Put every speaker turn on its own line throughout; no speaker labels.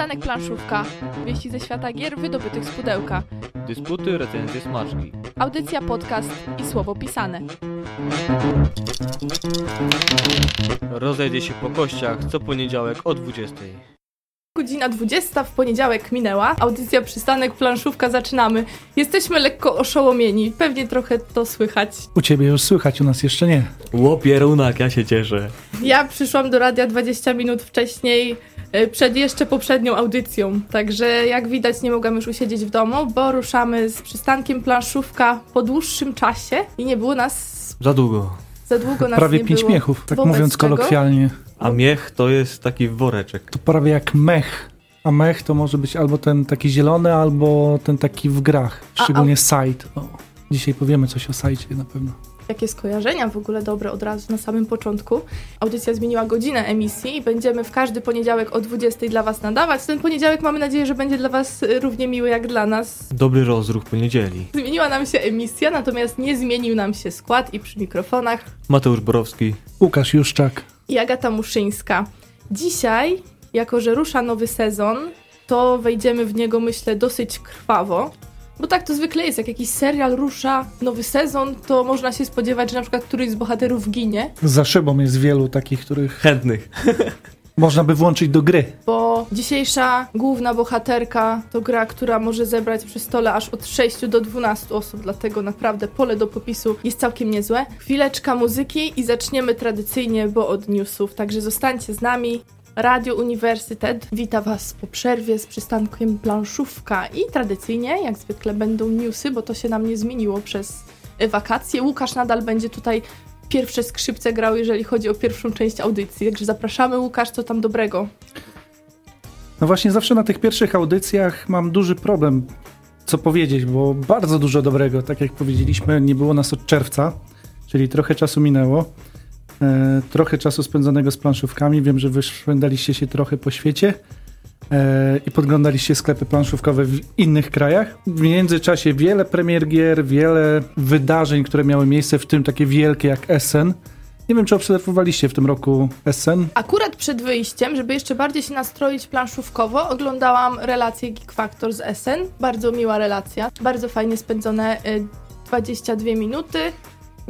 Przystanek Planszówka. Wieści ze świata gier wydobytych z pudełka.
Dysputy, recenzje, smaczki.
Audycja, podcast i słowo pisane.
Rozejdzie się po kościach co poniedziałek o 20.
Godzina 20 w poniedziałek minęła. Audycja Przystanek Planszówka zaczynamy. Jesteśmy lekko oszołomieni. Pewnie trochę to słychać.
U ciebie już słychać, u nas jeszcze nie.
Łopierunak, ja się cieszę.
Ja przyszłam do radia 20 minut wcześniej, e, przed jeszcze poprzednią audycją. Także jak widać nie mogłam już usiedzieć w domu, bo ruszamy z przystankiem planszówka po dłuższym czasie i nie było nas
Za długo.
za długo nas
prawie
nie
pięć
było.
miechów, tak
Wobec
mówiąc
czego?
A miech to jest taki woreczek.
To prawie jak mech. A mech to może być albo ten taki zielony, albo ten taki w grach.
A-
Szczególnie side. O, dzisiaj powiemy coś o sajcie na pewno.
Jakie skojarzenia w ogóle dobre od razu na samym początku. Audycja zmieniła godzinę emisji i będziemy w każdy poniedziałek o 20 dla Was nadawać. Ten poniedziałek mamy nadzieję, że będzie dla Was równie miły jak dla nas.
Dobry rozruch poniedzieli.
Zmieniła nam się emisja, natomiast nie zmienił nam się skład i przy mikrofonach
Mateusz Borowski.
Łukasz Juszczak.
I Agata Muszyńska. Dzisiaj, jako że rusza nowy sezon, to wejdziemy w niego, myślę, dosyć krwawo. Bo tak to zwykle jest, jak jakiś serial rusza, nowy sezon, to można się spodziewać, że na przykład któryś z bohaterów ginie,
Za szybą jest wielu takich, których
Chętnych.
można by włączyć do gry.
bo dzisiejsza główna bohaterka to gra, która może zebrać przy stole aż od 6 do 12 osób, dlatego naprawdę pole do popisu jest całkiem niezłe. Chwileczka muzyki i zaczniemy tradycyjnie, bo od newsów, także zostańcie z nami. Radio Uniwersytet wita Was po przerwie z przystankiem planszówka i tradycyjnie, jak zwykle, będą newsy, bo to się nam nie zmieniło przez wakacje. Łukasz nadal będzie tutaj pierwsze skrzypce grał, jeżeli chodzi o pierwszą część audycji, także zapraszamy Łukasz, co tam dobrego?
No właśnie zawsze na tych pierwszych audycjach mam duży problem, co powiedzieć, bo bardzo dużo dobrego, tak jak powiedzieliśmy, nie było nas od czerwca, czyli trochę czasu minęło. E, trochę czasu spędzonego z planszówkami. Wiem, że wyszwędaliście się trochę po świecie i podglądaliście sklepy planszówkowe w innych krajach. W międzyczasie wiele premier gier, wiele wydarzeń, które miały miejsce, w tym takie wielkie jak Essen. Nie wiem, czy obserwowaliście w tym roku Essen.
Akurat przed wyjściem, żeby jeszcze bardziej się nastroić planszówkowo, oglądałam relację Geek Factor z Essen. Bardzo miła relacja, bardzo fajnie spędzone y, 22 minuty.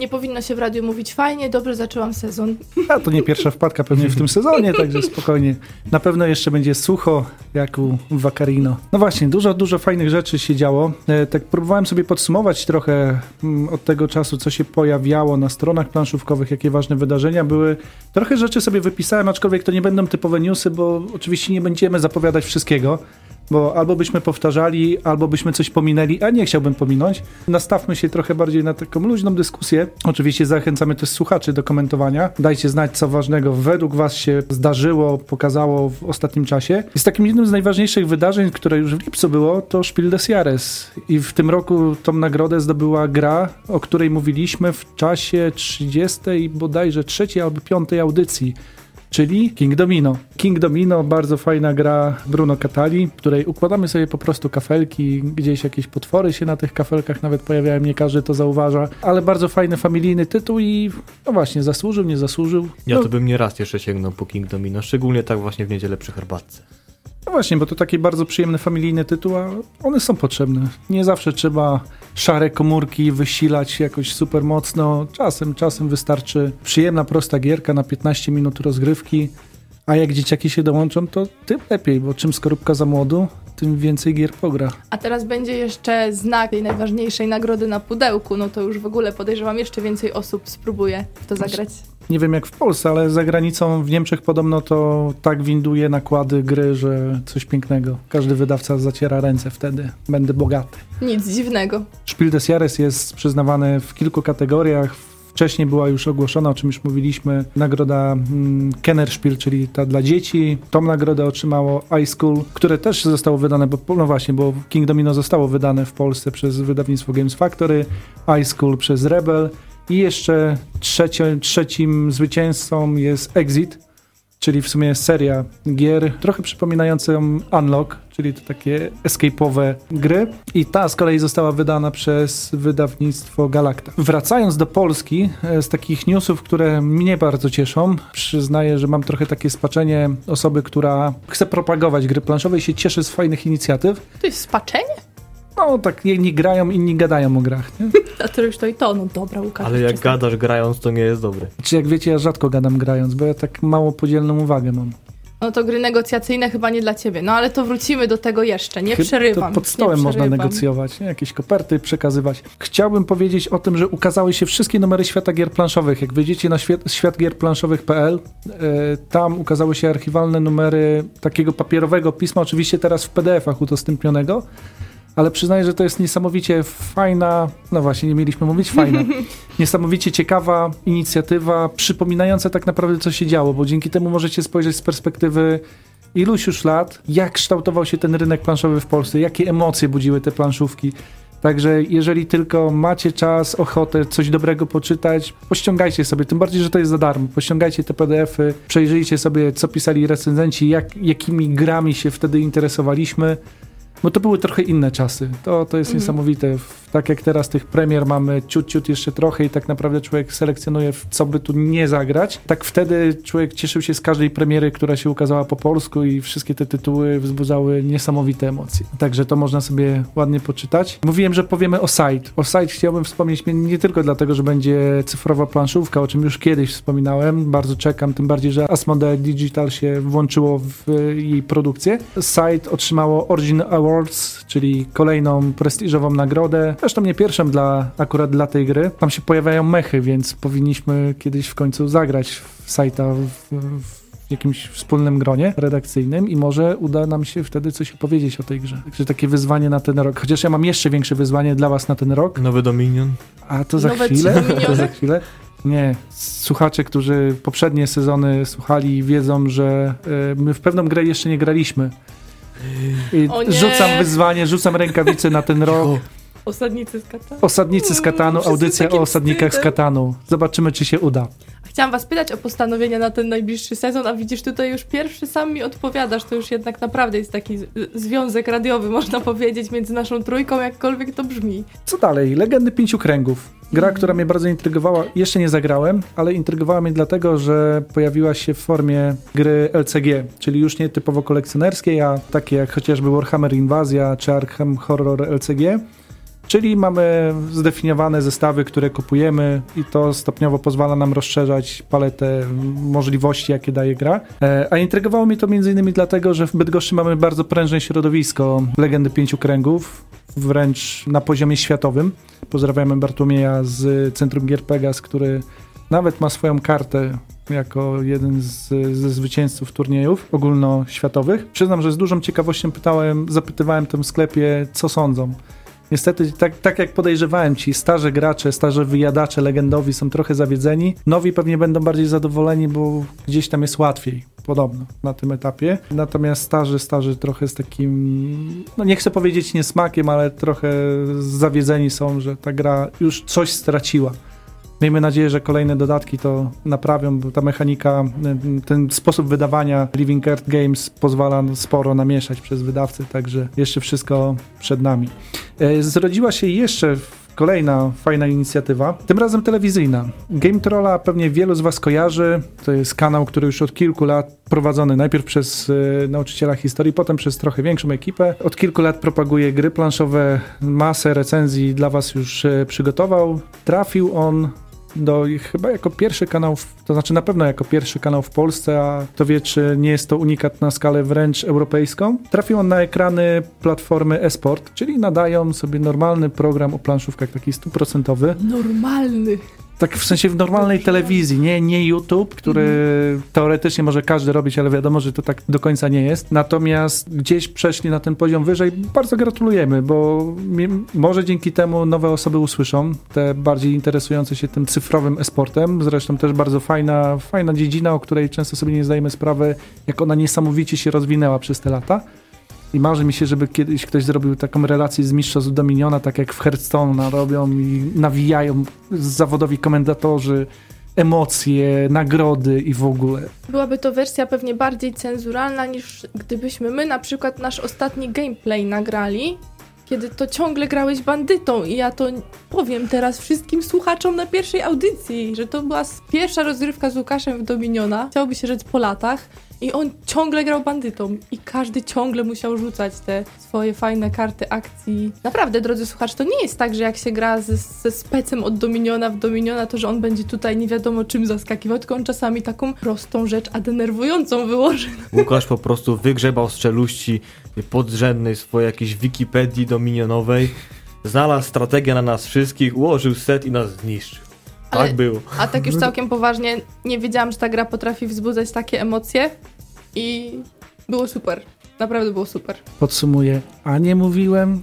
Nie powinno się w radiu mówić fajnie, dobrze zaczęłam sezon.
A to nie pierwsza wpadka pewnie w tym sezonie, także spokojnie. Na pewno jeszcze będzie sucho, jak u Vaccarino. No właśnie, dużo, dużo fajnych rzeczy się działo. E, tak próbowałem sobie podsumować trochę mm, od tego czasu, co się pojawiało na stronach planszówkowych, jakie ważne wydarzenia były. Trochę rzeczy sobie wypisałem, aczkolwiek to nie będą typowe newsy, bo oczywiście nie będziemy zapowiadać wszystkiego. Bo albo byśmy powtarzali, albo byśmy coś pominęli, a nie chciałbym pominąć. Nastawmy się trochę bardziej na taką luźną dyskusję. Oczywiście zachęcamy też słuchaczy do komentowania. Dajcie znać, co ważnego według Was się zdarzyło, pokazało w ostatnim czasie. Jest takim jednym z najważniejszych wydarzeń, które już w lipcu było, to Spiel des Jahres. I w tym roku tą nagrodę zdobyła gra, o której mówiliśmy w czasie 30 bodajże trzeciej albo piątej audycji czyli King Domino. King Domino, bardzo fajna gra Bruno Catali, w której układamy sobie po prostu kafelki, gdzieś jakieś potwory się na tych kafelkach nawet pojawiają, nie każdy to zauważa, ale bardzo fajny familijny tytuł i no właśnie, zasłużył, nie zasłużył.
Ja
no,
to bym nie raz jeszcze sięgnął po King Domino, szczególnie tak właśnie w niedzielę przy herbatce.
no właśnie, bo to taki bardzo przyjemny familijny tytuł, a one są potrzebne. Nie zawsze trzeba szare komórki wysilać jakoś super mocno. Czasem, czasem wystarczy przyjemna, prosta gierka na 15 minut rozgrywki. A jak dzieciaki się dołączą, to tym lepiej, bo czym skorupka za młodu, tym więcej gier pogra.
A teraz będzie jeszcze znak tej najważniejszej nagrody na pudełku, no to już w ogóle podejrzewam jeszcze więcej osób spróbuje w to zagrać.
Nie wiem jak w Polsce, ale za granicą w Niemczech podobno to tak winduje nakłady gry, że coś pięknego. Każdy wydawca zaciera ręce wtedy. Będę bogaty.
Nic dziwnego.
Spiel des Jahres jest przyznawany w kilku kategoriach. Wcześniej była już ogłoszona, o czym już mówiliśmy, nagroda mm, Kennerspiel, czyli ta dla dzieci. Tą nagrodę otrzymało iSchool, które też zostało wydane, bo no właśnie, bo King Domino zostało wydane w Polsce przez wydawnictwo Games Factory, iSchool przez Rebel i jeszcze trzecie, trzecim zwycięzcą jest Exit, czyli w sumie seria gier trochę przypominającą Unlock, czyli to takie escape'owe gry. I ta z kolei została wydana przez wydawnictwo Galacta. Wracając do Polski, e, z takich newsów, które mnie bardzo cieszą, przyznaję, że mam trochę takie spaczenie osoby, która chce propagować gry planszowe i się cieszy z fajnych inicjatyw.
To jest spaczenie?
No tak, jedni grają, inni gadają o grach. Nie?
A to już to i to, no dobra, Łukasz.
Ale jak gadasz grając, to nie jest dobry.
Czy jak wiecie, ja rzadko gadam grając, bo ja tak mało podzielną uwagę mam.
No to gry negocjacyjne chyba nie dla ciebie. No ale to wrócimy do tego jeszcze. Nie
Chyba
przerywam.
To pod stołem
nie
można
przerywam.
negocjować, nie? jakieś koperty przekazywać. Chciałbym powiedzieć o tym, że ukazały się wszystkie numery świata gier planszowych. Jak wejdziecie na świat, światgierplanszowych.pl, e, tam ukazały się archiwalne numery takiego papierowego pisma, oczywiście teraz w PDF-ach udostępnionego. Ale przyznaję, że to jest niesamowicie fajna, no właśnie, nie mieliśmy mówić fajna, niesamowicie ciekawa inicjatywa, przypominająca tak naprawdę, co się działo, bo dzięki temu możecie spojrzeć z perspektywy iluś już lat, jak kształtował się ten rynek planszowy w Polsce, jakie emocje budziły te planszówki. Także jeżeli tylko macie czas, ochotę coś dobrego poczytać, pościągajcie sobie, tym bardziej, że to jest za darmo. Pościągajcie te PDF-y, przejrzyjcie sobie, co pisali recenzenci, jak, jakimi grami się wtedy interesowaliśmy. Bo to były trochę inne czasy. To, to jest
Mhm.
niesamowite. Tak jak teraz tych premier mamy ciut, ciut jeszcze trochę i tak naprawdę człowiek selekcjonuje, co by tu nie zagrać. Tak wtedy człowiek cieszył się z każdej premiery, która się ukazała po polsku i wszystkie te tytuły wzbudzały niesamowite emocje. Także to można sobie ładnie poczytać. Mówiłem, że powiemy o site. O site chciałbym wspomnieć nie tylko dlatego, że będzie cyfrowa planszówka, o czym już kiedyś wspominałem. Bardzo czekam, tym bardziej, że Asmodee Digital się włączyło w jej produkcję. Site otrzymało Origin Awards, czyli kolejną prestiżową nagrodę. Zresztą nie pierwszą dla, akurat dla tej gry. Tam się pojawiają mechy, więc powinniśmy kiedyś w końcu zagrać w sajta w, w jakimś wspólnym gronie redakcyjnym i może uda nam się wtedy coś opowiedzieć o tej grze. Także takie wyzwanie na ten rok. Chociaż ja mam jeszcze większe wyzwanie dla was na ten rok.
Nowy Dominion.
A to za
Nowe
chwilę. To za chwilę. Nie. Słuchacze, którzy poprzednie sezony słuchali, wiedzą, że e, my w pewną grę jeszcze nie graliśmy. Rzucam wyzwanie, rzucam rękawice na ten rok.
Osadnicy z Katanu.
Osadnicy z Katanu,
Wszyscy
audycja o osadnikach z
wstydem.
Katanu. Zobaczymy, czy się uda.
Chciałam was pytać o postanowienia na ten najbliższy sezon, a widzisz, tutaj już pierwszy sam mi odpowiadasz. To już jednak naprawdę jest taki z- związek radiowy, można powiedzieć, między naszą trójką, jakkolwiek to brzmi.
Co dalej? Legendy Pięciu Kręgów. Gra, która mnie bardzo intrygowała. Jeszcze nie zagrałem, ale intrygowała mnie dlatego, że pojawiła się w formie gry LCG, czyli już nie typowo kolekcjonerskiej, a takie jak chociażby Warhammer Inwazja czy Arkham Horror LCG. Czyli mamy zdefiniowane zestawy, które kupujemy i to stopniowo pozwala nam rozszerzać paletę możliwości, jakie daje gra. E, A intrygowało mnie to m.in. dlatego, że w Bydgoszczy mamy bardzo prężne środowisko Legendy Pięciu Kręgów, wręcz na poziomie światowym. Pozdrawiamy Bartłomieja z Centrum Gier Pegas, który nawet ma swoją kartę jako jeden z, ze zwycięzców turniejów ogólnoświatowych. Przyznam, że z dużą ciekawością pytałem, zapytywałem w tym sklepie, co sądzą. Niestety, tak, tak jak podejrzewałem, ci starzy gracze, starzy wyjadacze legendowi są trochę zawiedzeni. Nowi pewnie będą bardziej zadowoleni, bo gdzieś tam jest łatwiej, podobno, na tym etapie. Natomiast starzy, starzy trochę z takim, no nie chcę powiedzieć niesmakiem, ale trochę zawiedzeni są, że ta gra już coś straciła. Miejmy nadzieję, że kolejne dodatki to naprawią, bo ta mechanika, ten sposób wydawania Living Earth Games pozwala sporo namieszać przez wydawcy, także jeszcze wszystko przed nami. E, Zrodziła się jeszcze kolejna fajna inicjatywa, tym razem telewizyjna. Game Trolla pewnie wielu z Was kojarzy. To jest kanał, który już od kilku lat prowadzony najpierw przez e, nauczyciela historii, potem przez trochę większą ekipę. Od kilku lat propaguje gry planszowe, masę recenzji dla Was już e, przygotował. Trafił on do chyba jako pierwszy kanał, w, to znaczy na pewno jako pierwszy kanał w Polsce, a kto wie, czy nie jest to unikat na skalę wręcz europejską. Trafił on na ekrany platformy eSport, czyli nadają sobie normalny program o planszówkach, taki stuprocentowy.
Normalny.
Tak w sensie w normalnej telewizji, nie, nie YouTube, który teoretycznie może każdy robić, ale wiadomo, że to tak do końca nie jest. Natomiast gdzieś przeszli na ten poziom wyżej. Bardzo gratulujemy, bo może dzięki temu nowe osoby usłyszą, te bardziej interesujące się tym cyfrowym esportem. Zresztą też bardzo fajna, fajna dziedzina, o której często sobie nie zdajemy sprawy, jak ona niesamowicie się rozwinęła przez te lata. I marzy mi się, żeby kiedyś ktoś zrobił taką relację z Mistrzostw Dominiona, tak jak w Hearthstone robią i nawijają zawodowi komentatorzy, emocje, nagrody i w ogóle.
Byłaby to wersja pewnie bardziej cenzuralna niż gdybyśmy my na przykład nasz ostatni gameplay nagrali, kiedy to ciągle grałeś bandytą i ja to powiem teraz wszystkim słuchaczom na pierwszej audycji, że to była pierwsza rozgrywka z Łukaszem w Dominiona, chciałoby się rzec po latach i on ciągle grał bandytą i każdy ciągle musiał rzucać te swoje fajne karty akcji. Naprawdę, drodzy słuchacze, to nie jest tak, że jak się gra ze, ze specem od Dominiona w Dominiona, to że on będzie tutaj nie wiadomo czym zaskakiwał, tylko on czasami taką prostą rzecz, a denerwującą wyłoży.
Łukasz po prostu wygrzebał z czeluści podrzędnej swojej jakiejś Wikipedii dominionowej, znalazł strategię na nas wszystkich, ułożył set i nas zniszczył.
Ale-
Tak było.
A tak już całkiem poważnie, nie wiedziałam, że ta gra potrafi wzbudzać takie emocje i było super. Naprawdę było super.
Podsumuję, a nie mówiłem.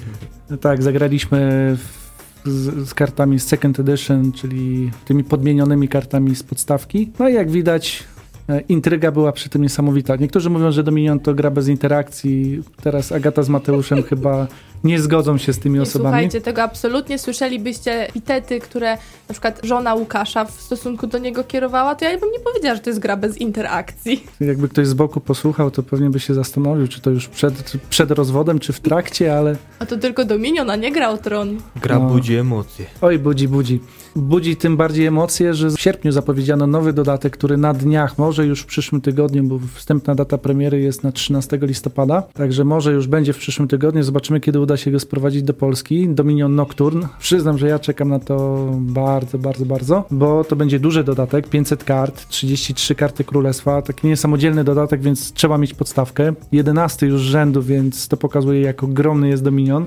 tak, zagraliśmy w, z, z kartami z Second Edition, czyli tymi podmienionymi kartami z podstawki. No i jak widać, e, intryga była przy tym niesamowita. Niektórzy mówią, że Dominion to gra bez interakcji. Teraz Agata z Mateuszem chyba nie zgodzą się z tymi
Nie
osobami.
słuchajcie tego absolutnie, słyszelibyście epitety, które na przykład żona Łukasza w stosunku do niego kierowała, to ja bym nie powiedziała, że to jest gra bez interakcji.
Jakby ktoś z boku posłuchał, to pewnie by się zastanowił, czy to już przed, przed rozwodem, czy w trakcie, ale
A to tylko Dominion, a nie gra o tron.
Gra
No.
budzi emocje.
Oj, budzi, budzi. Budzi tym bardziej emocje, że w sierpniu zapowiedziano nowy dodatek, który na dniach, może już w przyszłym tygodniu, bo wstępna data premiery jest na 13 listopada, także może już będzie w przyszłym tygodniu. Zobaczymy, kiedy uda się go sprowadzić do Polski. Dominion Nocturne. Przyznam, że ja czekam na to bardzo, bardzo, bardzo, bo to będzie duży dodatek, 500 kart, 33 karty królestwa, taki niesamodzielny dodatek, więc trzeba mieć podstawkę. 11 już rzędu, więc to pokazuje, jak ogromny jest Dominion.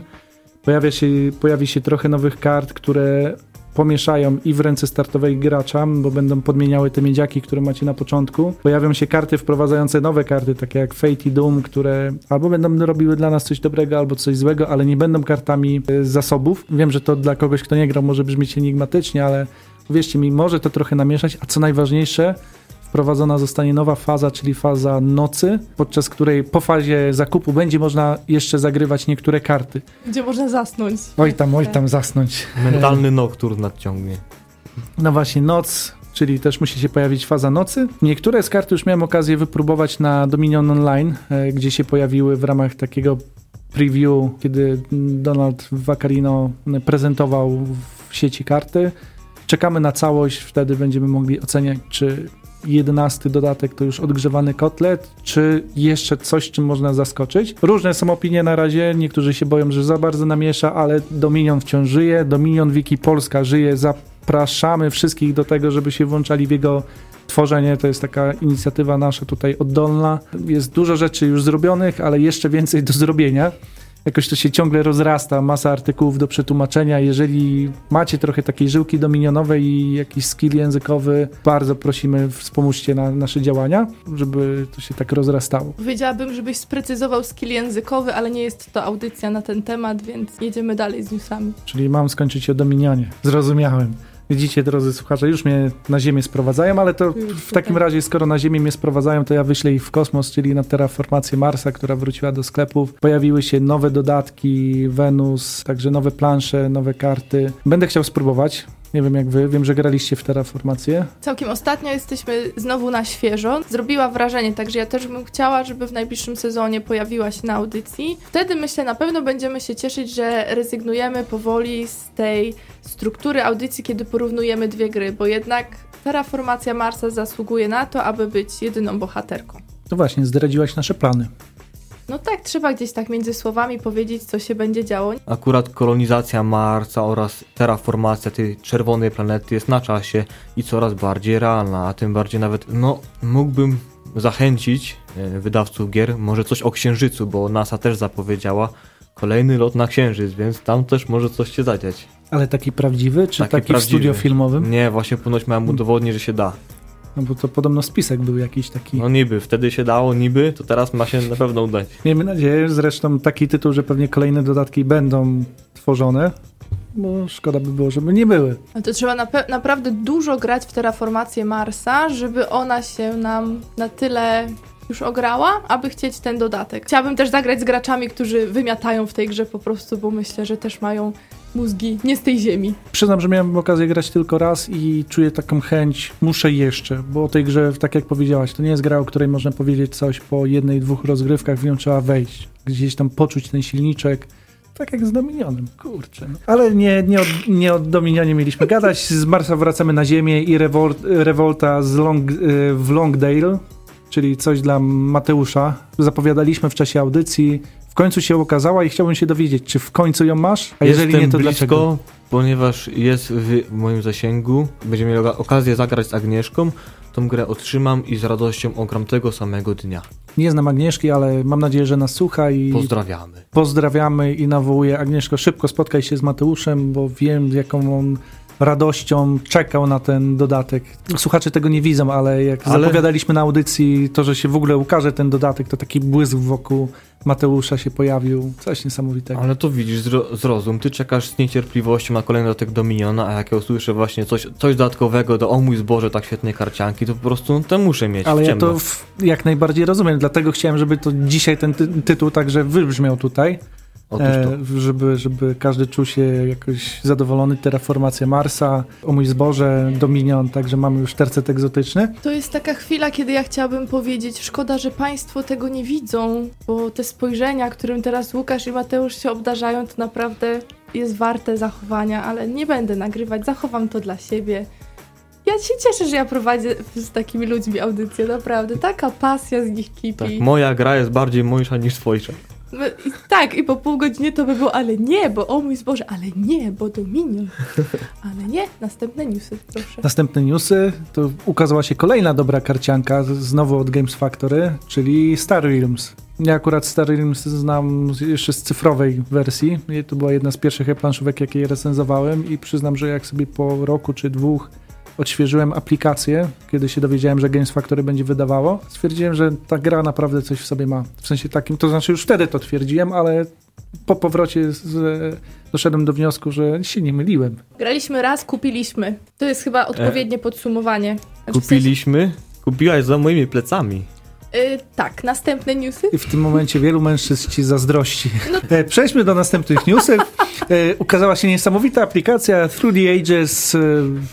Pojawia się, pojawi się trochę nowych kart, które pomieszają i w ręce startowej gracza, bo będą podmieniały te miedziaki, które macie na początku. Pojawią się karty wprowadzające nowe karty, takie jak Fate i Doom, które albo będą robiły dla nas coś dobrego, albo coś złego, ale nie będą kartami e, zasobów. Wiem, że to dla kogoś, kto nie grał, może brzmieć enigmatycznie, ale wierzcie mi, może to trochę namieszać, a co najważniejsze, wprowadzona zostanie nowa faza, czyli faza nocy, podczas której po fazie zakupu będzie można jeszcze zagrywać niektóre karty.
Gdzie można zasnąć.
Oj tam, oj tam, zasnąć.
Mentalny noktur nadciągnie.
No właśnie, noc, czyli też musi się pojawić faza nocy. Niektóre z kart już miałem okazję wypróbować na Dominion Online, e, gdzie się pojawiły w ramach takiego preview, kiedy Donald Vaccarino prezentował w sieci karty. Czekamy na całość, wtedy będziemy mogli oceniać, czy jedenasty dodatek to już odgrzewany kotlet, czy jeszcze coś, czym można zaskoczyć. Różne są opinie na razie, niektórzy się boją, że za bardzo namiesza, ale Dominion wciąż żyje, Dominion Wiki Polska żyje, zapraszamy wszystkich do tego, żeby się włączali w jego tworzenie, to jest taka inicjatywa nasza tutaj oddolna. Jest dużo rzeczy już zrobionych, ale jeszcze więcej do zrobienia. Jakoś to się ciągle rozrasta, masa artykułów do przetłumaczenia. Jeżeli macie trochę takiej żyłki dominionowej i jakiś skill językowy, bardzo prosimy, wspomóżcie na nasze działania, żeby to się tak rozrastało.
Powiedziałabym, żebyś sprecyzował skill językowy, ale nie jest to audycja na ten temat, więc jedziemy dalej z newsami.
Czyli mam skończyć o dominionie. Zrozumiałem. Widzicie, drodzy słuchacze, już mnie na Ziemię sprowadzają, ale to w takim razie, skoro na Ziemię mnie sprowadzają, to ja wyślę ich w kosmos, czyli na terraformację Marsa, która wróciła do sklepów. Pojawiły się nowe dodatki, Wenus, także nowe plansze, nowe karty. Będę chciał spróbować. Nie wiem jak wy, wiem, że graliście w terraformację.
Całkiem ostatnio jesteśmy znowu na świeżo. Zrobiła wrażenie, także ja też bym chciała, żeby w najbliższym sezonie pojawiła się na audycji. Wtedy myślę, na pewno będziemy się cieszyć, że rezygnujemy powoli z tej struktury audycji, kiedy porównujemy dwie gry, bo jednak Terraformacja Marsa zasługuje na to, aby być jedyną bohaterką.
No właśnie, zdradziłaś nasze plany.
No tak, trzeba gdzieś tak między słowami powiedzieć, co się będzie działo.
Akurat kolonizacja Marsa oraz terraformacja tej czerwonej planety jest na czasie i coraz bardziej realna, a tym bardziej nawet, no, mógłbym zachęcić e, wydawców gier, może coś o Księżycu, bo NASA też zapowiedziała kolejny lot na Księżyc, więc tam też może coś się zadziać.
Ale taki prawdziwy, czy
Taki
taki, w
prawdziwy.
studio filmowym?
Nie, właśnie ponoć miałem udowodnić, że się da.
No bo to podobno spisek był jakiś taki.
No niby, wtedy się dało, niby, to teraz ma się na pewno udać.
Miejmy nadzieję, zresztą taki tytuł, że pewnie kolejne dodatki będą tworzone, bo szkoda by było, żeby nie były.
No to trzeba nape- naprawdę dużo grać w terraformację Marsa, żeby ona się nam na tyle już ograła, aby chcieć ten dodatek. Chciałabym też zagrać z graczami, którzy wymiatają w tej grze po prostu, bo myślę, że też mają mózgi nie z tej ziemi.
Przyznam, że miałem okazję grać tylko raz i czuję taką chęć, muszę jeszcze, bo o tej grze, tak jak powiedziałaś, to nie jest gra, o której można powiedzieć coś po jednej, dwóch rozgrywkach, w nią trzeba wejść, gdzieś tam poczuć ten silniczek, tak jak z Dominionem, kurczę. No. Ale nie, nie, o, nie o Dominionie mieliśmy gadać, z Marsa wracamy na Ziemię i rewol, rewolta z Long, y, w Longdale, czyli coś dla Mateusza. Zapowiadaliśmy w czasie audycji, końcu się okazała i chciałbym się dowiedzieć, czy w końcu ją masz, a jeżeli
Jestem
nie, to
blisko,
dlaczego?
ponieważ jest w moim zasięgu. Będziemy mieli okazję zagrać z Agnieszką. Tą grę otrzymam i z radością ogram tego samego dnia.
Nie znam Agnieszki, ale mam nadzieję, że nas słucha i
Pozdrawiamy.
pozdrawiamy i nawołuję. Agnieszko, szybko spotkaj się z Mateuszem, bo wiem, jaką on radością czekał na ten dodatek. Słuchacze tego nie widzą, ale jak
Ale-
zapowiadaliśmy na audycji, to, że się w ogóle ukaże ten dodatek, to taki błysk wokół Mateusza się pojawił. Coś niesamowitego.
Ale to widzisz, zro, zrozum. Ty czekasz z niecierpliwością na kolejny dodatek Dominiona, a jak ja usłyszę właśnie coś, coś dodatkowego do o mój zboże, tak świetnej karcianki, to po prostu no, to muszę mieć
Ale ja to w, jak najbardziej rozumiem, dlatego chciałem, żeby to dzisiaj ten ty tytuł także wybrzmiał tutaj.
Otóż to.
E, żeby, żeby każdy czuł się jakoś zadowolony. Terraformacja Marsa, o mój zboże, Dominion, także mamy już tercet egzotyczny.
To jest taka chwila, kiedy ja chciałabym powiedzieć, szkoda, że Państwo tego nie widzą, bo te spojrzenia, którym teraz Łukasz i Mateusz się obdarzają, to naprawdę jest warte zachowania, ale nie będę nagrywać, zachowam to dla siebie. Ja się cieszę, że ja prowadzę z takimi ludźmi audycję, naprawdę. Taka pasja z nich kipi.
Tak, moja gra jest bardziej moja niż twojsza.
Tak, i po pół godziny to by było, ale nie, bo o mój zboże, ale nie, bo Dominion. Ale nie, następne newsy, proszę.
Następne newsy, to ukazała się kolejna dobra karcianka, znowu od Games Factory, czyli Star Realms. Ja akurat Star Realms znam jeszcze z cyfrowej wersji. To była jedna z pierwszych e-planszówek, jakie je recenzowałem i przyznam, że jak sobie po roku czy dwóch odświeżyłem aplikację, kiedy się dowiedziałem, że Games Factory będzie wydawało, stwierdziłem, że ta gra naprawdę coś w sobie ma. W sensie takim, to znaczy już wtedy to twierdziłem, ale po powrocie z, doszedłem do wniosku, że się nie myliłem.
Graliśmy raz, kupiliśmy. To jest chyba odpowiednie podsumowanie. Znaczy, w sensie-
Kupiliśmy, kupiłaś za moimi plecami.
Y, tak, następne newsy.
I w tym momencie wielu mężczyzn ci zazdrości.
No.
E, Przejdźmy do następnych newsów. E, Ukazała się niesamowita aplikacja Through the Ages, e,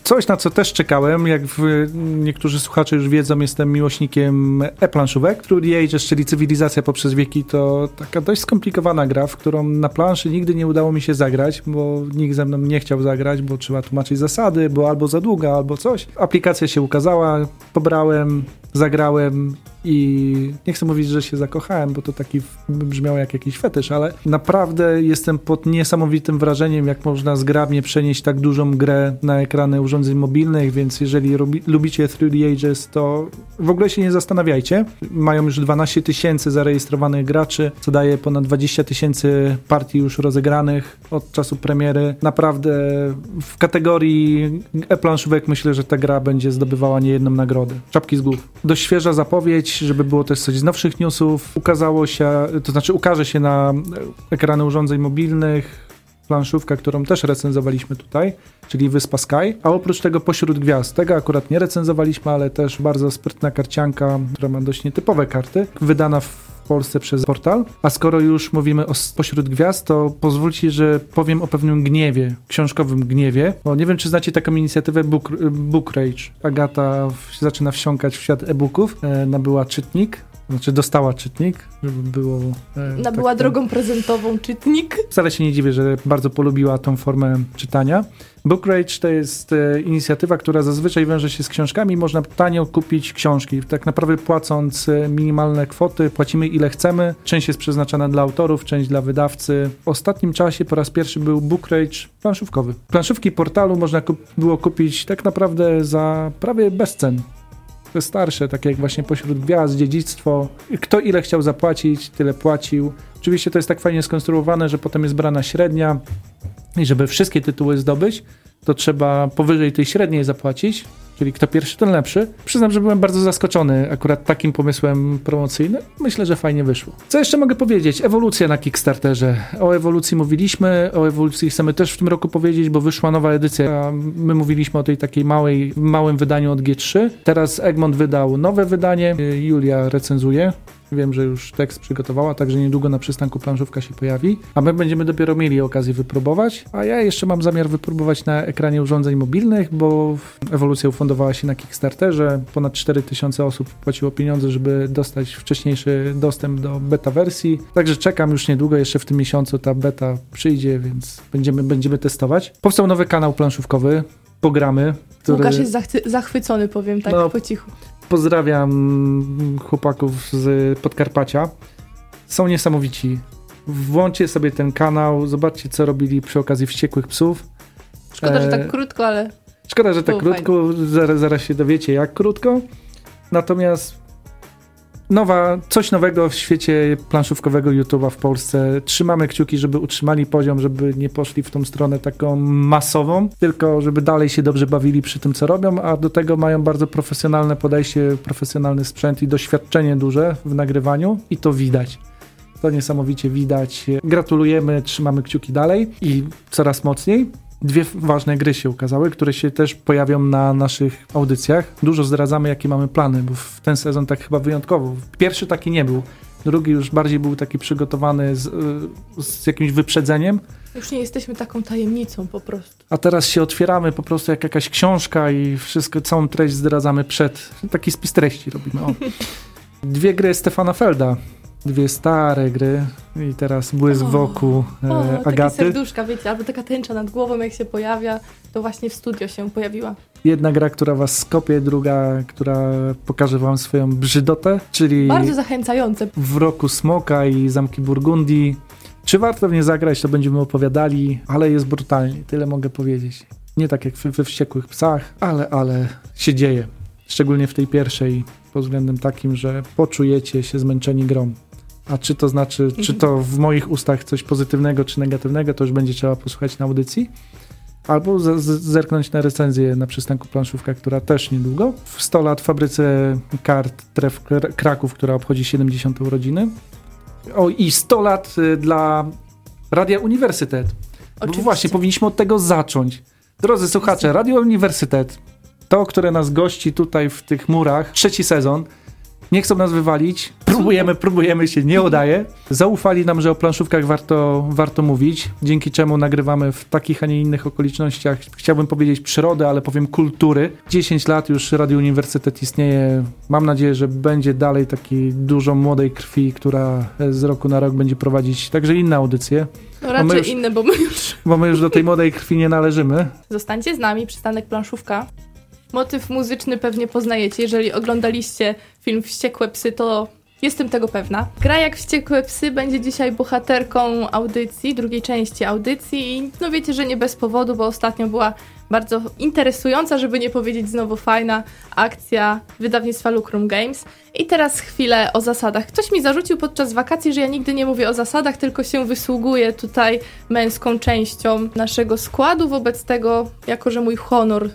coś na co też czekałem. Jak w, niektórzy słuchacze już wiedzą, jestem miłośnikiem e-planszówek. Through the Ages, czyli Cywilizacja poprzez wieki, to taka dość skomplikowana gra, w którą na planszy nigdy nie udało mi się zagrać, bo nikt ze mną nie chciał zagrać, bo trzeba tłumaczyć zasady, bo albo za długa, albo coś. Aplikacja się ukazała, pobrałem, zagrałem i nie chcę mówić, że się zakochałem, bo to taki brzmiało jak jakiś fetysz, ale naprawdę jestem pod niesamowitym wrażeniem, jak można zgrabnie przenieść tak dużą grę na ekrany urządzeń mobilnych, więc jeżeli robi, lubicie 3D Ages, to w ogóle się nie zastanawiajcie. Mają już 12 tysięcy zarejestrowanych graczy, co daje ponad 20 tysięcy partii już rozegranych od czasu premiery. Naprawdę w kategorii e-planszówek myślę, że ta gra będzie zdobywała niejedną nagrodę. Czapki z głów. Dość świeża zapowiedź, żeby było też coś z nowszych newsów. Ukazało się, to znaczy ukaże się na ekrany urządzeń mobilnych planszówka, którą też recenzowaliśmy tutaj, czyli Wyspa Sky, a oprócz tego Pośród Gwiazd. Tego akurat nie recenzowaliśmy, ale też bardzo sprytna karcianka, która ma dość nietypowe karty, wydana w Polsce przez portal. A skoro już mówimy o s- Pośród Gwiazd, to pozwólcie, że powiem o pewnym gniewie, książkowym gniewie, bo nie wiem, czy znacie taką inicjatywę Book, Book Rage. Agata w, zaczyna wsiąkać w świat e-booków, e, nabyła czytnik, znaczy dostała czytnik, żeby było... E,
Nabyła
tak-
drogą prezentową czytnik.
Wcale się nie dziwię, że bardzo polubiła tą formę czytania. Book Rage to jest e, inicjatywa, która zazwyczaj wiąże się z książkami. Można tanio kupić książki. Tak naprawdę płacąc e, minimalne kwoty, płacimy ile chcemy. Część jest przeznaczona dla autorów, część dla wydawcy. W ostatnim czasie po raz pierwszy był Book Rage planszówkowy. Planszówki portalu można kup- było kupić tak naprawdę za prawie bez cen te starsze, takie jak właśnie Pośród Gwiazd, Dziedzictwo. Kto ile chciał zapłacić, tyle płacił. Oczywiście to jest tak fajnie skonstruowane, że potem jest brana średnia i żeby wszystkie tytuły zdobyć, to trzeba powyżej tej średniej zapłacić, czyli kto pierwszy, ten lepszy. Przyznam, że byłem bardzo zaskoczony akurat takim pomysłem promocyjnym. Myślę, że fajnie wyszło. Co jeszcze mogę powiedzieć? Ewolucja na Kickstarterze. O ewolucji mówiliśmy, o ewolucji chcemy też w tym roku powiedzieć, bo wyszła nowa edycja. My mówiliśmy o tej takiej małej, małym wydaniu od G3. Teraz Egmont wydał nowe wydanie. Julia recenzuje Wiem, że już tekst przygotowała, także niedługo na przystanku planszówka się pojawi. A my będziemy dopiero mieli okazję wypróbować. A ja jeszcze mam zamiar wypróbować na ekranie urządzeń mobilnych, bo ewolucja ufundowała się na Kickstarterze. Ponad 4000 osób płaciło pieniądze, żeby dostać wcześniejszy dostęp do beta wersji. Także czekam już niedługo, jeszcze w tym miesiącu ta beta przyjdzie, więc będziemy, będziemy testować. Powstał nowy kanał planszówkowy. Pogramy. Który...
Łukasz jest zachwy- zachwycony, powiem tak
No,
po cichu.
Pozdrawiam chłopaków z Podkarpacia. Są niesamowici. Włączcie sobie ten kanał, zobaczcie co robili przy okazji Wściekłych Psów.
Szkoda, że
E,
tak krótko, ale
Szkoda, że tak krótko, zaraz, zaraz się dowiecie jak krótko. Natomiast nowa, coś nowego w świecie planszówkowego YouTube'a w Polsce. Trzymamy kciuki, żeby utrzymali poziom, żeby nie poszli w tą stronę taką masową, tylko żeby dalej się dobrze bawili przy tym, co robią, a do tego mają bardzo profesjonalne podejście, profesjonalny sprzęt i doświadczenie duże w nagrywaniu i to widać. To niesamowicie widać. Gratulujemy, trzymamy kciuki dalej i coraz mocniej. Dwie ważne gry się ukazały, które się też pojawią na naszych audycjach. Dużo zdradzamy, jakie mamy plany, bo w ten sezon tak chyba wyjątkowo. Pierwszy taki nie był. Drugi już bardziej był taki przygotowany z, z jakimś wyprzedzeniem,
już nie jesteśmy taką tajemnicą po prostu.
a teraz się otwieramy po prostu jak jakaś książka i wszystko, całą treść zdradzamy przed. Taki spis treści robimy. O. Dwie gry Stefana Felda. Dwie stare gry i teraz błysk
O,
wokół e,
O, takie
Agaty.
serduszka, wiecie, albo taka tęcza nad głową, jak się pojawia, to właśnie w studio się pojawiła.
Jedna gra, która was skopie, druga, która pokaże wam swoją brzydotę, czyli
Bardzo zachęcające.
w roku Smoka i Zamki Burgundii. Czy warto w nie zagrać, to będziemy opowiadali, ale jest brutalnie, tyle mogę powiedzieć. Nie tak jak we, we Wściekłych Psach, ale, ale się dzieje. Szczególnie w tej pierwszej, pod względem takim, że poczujecie się zmęczeni grą. A czy to znaczy, czy to w moich ustach coś pozytywnego czy negatywnego, to już będzie trzeba posłuchać na audycji. Albo z, z, zerknąć na recenzję na przystanku planszówka, która też niedługo. W 100 lat w fabryce kart Tref Kr- Kraków, która obchodzi 70 urodziny. O i 100 lat y, dla Radia Uniwersytet. Bo
Oczywiście.
właśnie, powinniśmy od tego zacząć. Drodzy słuchacze, Radio Uniwersytet, to, które nas gości tutaj w tych murach, trzeci sezon, nie chcą nas wywalić, próbujemy, próbujemy się, nie udaje. Zaufali nam, że o planszówkach warto, warto mówić, dzięki czemu nagrywamy w takich, a nie innych okolicznościach, chciałbym powiedzieć przyrody, ale powiem kultury. 10 lat już Radio Uniwersytet istnieje, mam nadzieję, że będzie dalej taki dużo młodej krwi, która z roku na rok będzie prowadzić także inne audycje,
No raczej
już-
inne, bo my już
bo my już do tej młodej krwi nie należymy.
Zostańcie z nami, przystanek planszówka. Motyw muzyczny pewnie poznajecie. Jeżeli oglądaliście film Wściekłe Psy, to jestem tego pewna. Gra jak Wściekłe Psy będzie dzisiaj bohaterką audycji, drugiej części audycji i no wiecie, że nie bez powodu, bo ostatnio była bardzo interesująca, żeby nie powiedzieć znowu fajna akcja wydawnictwa Lucrum Games. I teraz chwilę o zasadach. Ktoś mi zarzucił podczas wakacji, że ja nigdy nie mówię o zasadach, tylko się wysługuję tutaj męską częścią naszego składu. Wobec tego, jako że mój honor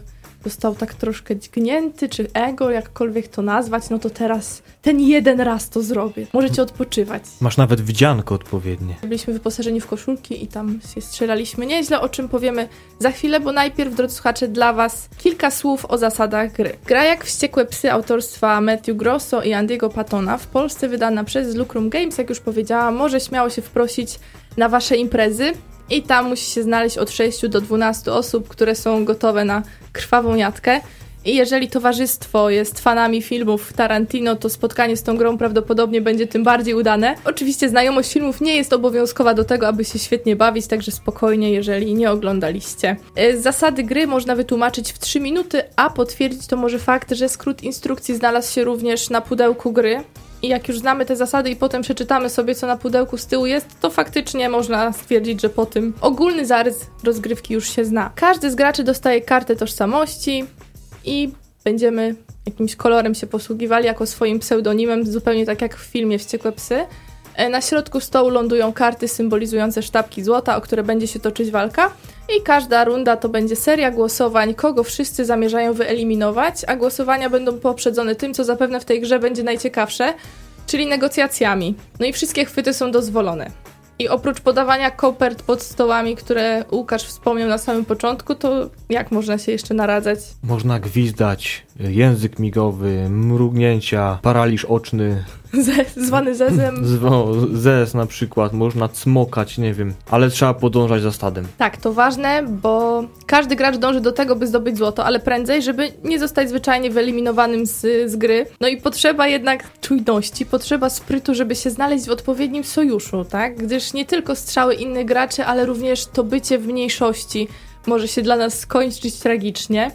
został tak troszkę dźgnięty, czy ego, jakkolwiek to nazwać, no to teraz ten jeden raz to zrobię. Możecie odpoczywać.
Masz nawet wdzianko odpowiednie.
Byliśmy wyposażeni w koszulki i tam się strzelaliśmy nieźle, o czym powiemy za chwilę, bo najpierw, drodzy słuchacze, dla Was kilka słów o zasadach gry. Gra jak Wściekłe Psy autorstwa Matthew Grosso i Andiego Patona, w Polsce wydana przez Lucrum Games, jak już powiedziałam, może śmiało się wprosić na Wasze imprezy i tam musi się znaleźć od 6 do 12 osób, które są gotowe na krwawą jatkę. I jeżeli towarzystwo jest fanami filmów Tarantino, to spotkanie z tą grą prawdopodobnie będzie tym bardziej udane. Oczywiście znajomość filmów nie jest obowiązkowa do tego, aby się świetnie bawić, także spokojnie, jeżeli nie oglądaliście. E, Zasady gry można wytłumaczyć w 3 minuty, a potwierdzić to może fakt, że skrót instrukcji znalazł się również na pudełku gry. I jak już znamy te zasady i potem przeczytamy sobie, co na pudełku z tyłu jest, to faktycznie można stwierdzić, że po tym ogólny zarys rozgrywki już się zna. Każdy z graczy dostaje kartę tożsamości i będziemy jakimś kolorem się posługiwali jako swoim pseudonimem, zupełnie tak jak w filmie Wściekłe Psy. E, Na środku stołu lądują karty symbolizujące sztabki złota, o które będzie się toczyć walka. I każda runda to będzie seria głosowań, kogo wszyscy zamierzają wyeliminować, a głosowania będą poprzedzone tym, co zapewne w tej grze będzie najciekawsze, czyli negocjacjami. No i wszystkie chwyty są dozwolone. I oprócz podawania kopert pod stołami, które Łukasz wspomniał na samym początku, to jak można się jeszcze naradzać?
Można gwizdać, język migowy, mrugnięcia, paraliż oczny,
Ze, zwany zezem.
Zes na przykład, można cmokać, nie wiem, ale trzeba podążać za stadem.
Tak, to ważne, bo każdy gracz dąży do tego, by zdobyć złoto, ale prędzej, żeby nie zostać zwyczajnie wyeliminowanym z, z gry. No i potrzeba jednak czujności, potrzeba sprytu, żeby się znaleźć w odpowiednim sojuszu, tak? Gdyż nie tylko strzały innych graczy, ale również to bycie w mniejszości może się dla nas skończyć tragicznie.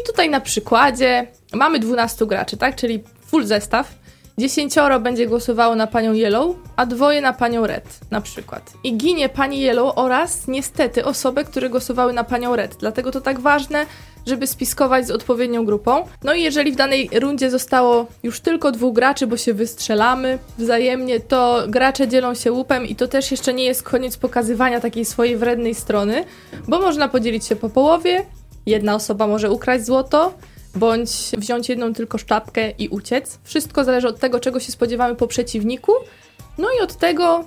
I tutaj na przykładzie mamy 12 graczy, tak? Czyli full zestaw. Dziesięcioro będzie głosowało na panią Yellow, a dwoje na panią Red, na przykład. I ginie pani Yellow oraz niestety osoby, które głosowały na panią Red. Dlatego to tak ważne, żeby spiskować z odpowiednią grupą. No i jeżeli w danej rundzie zostało już tylko dwóch graczy, bo się wystrzelamy wzajemnie, to gracze dzielą się łupem i to też jeszcze nie jest koniec pokazywania takiej swojej wrednej strony, bo można podzielić się po połowie, jedna osoba może ukraść złoto, bądź wziąć jedną tylko sztabkę i uciec. Wszystko zależy od tego, czego się spodziewamy po przeciwniku, no i od tego,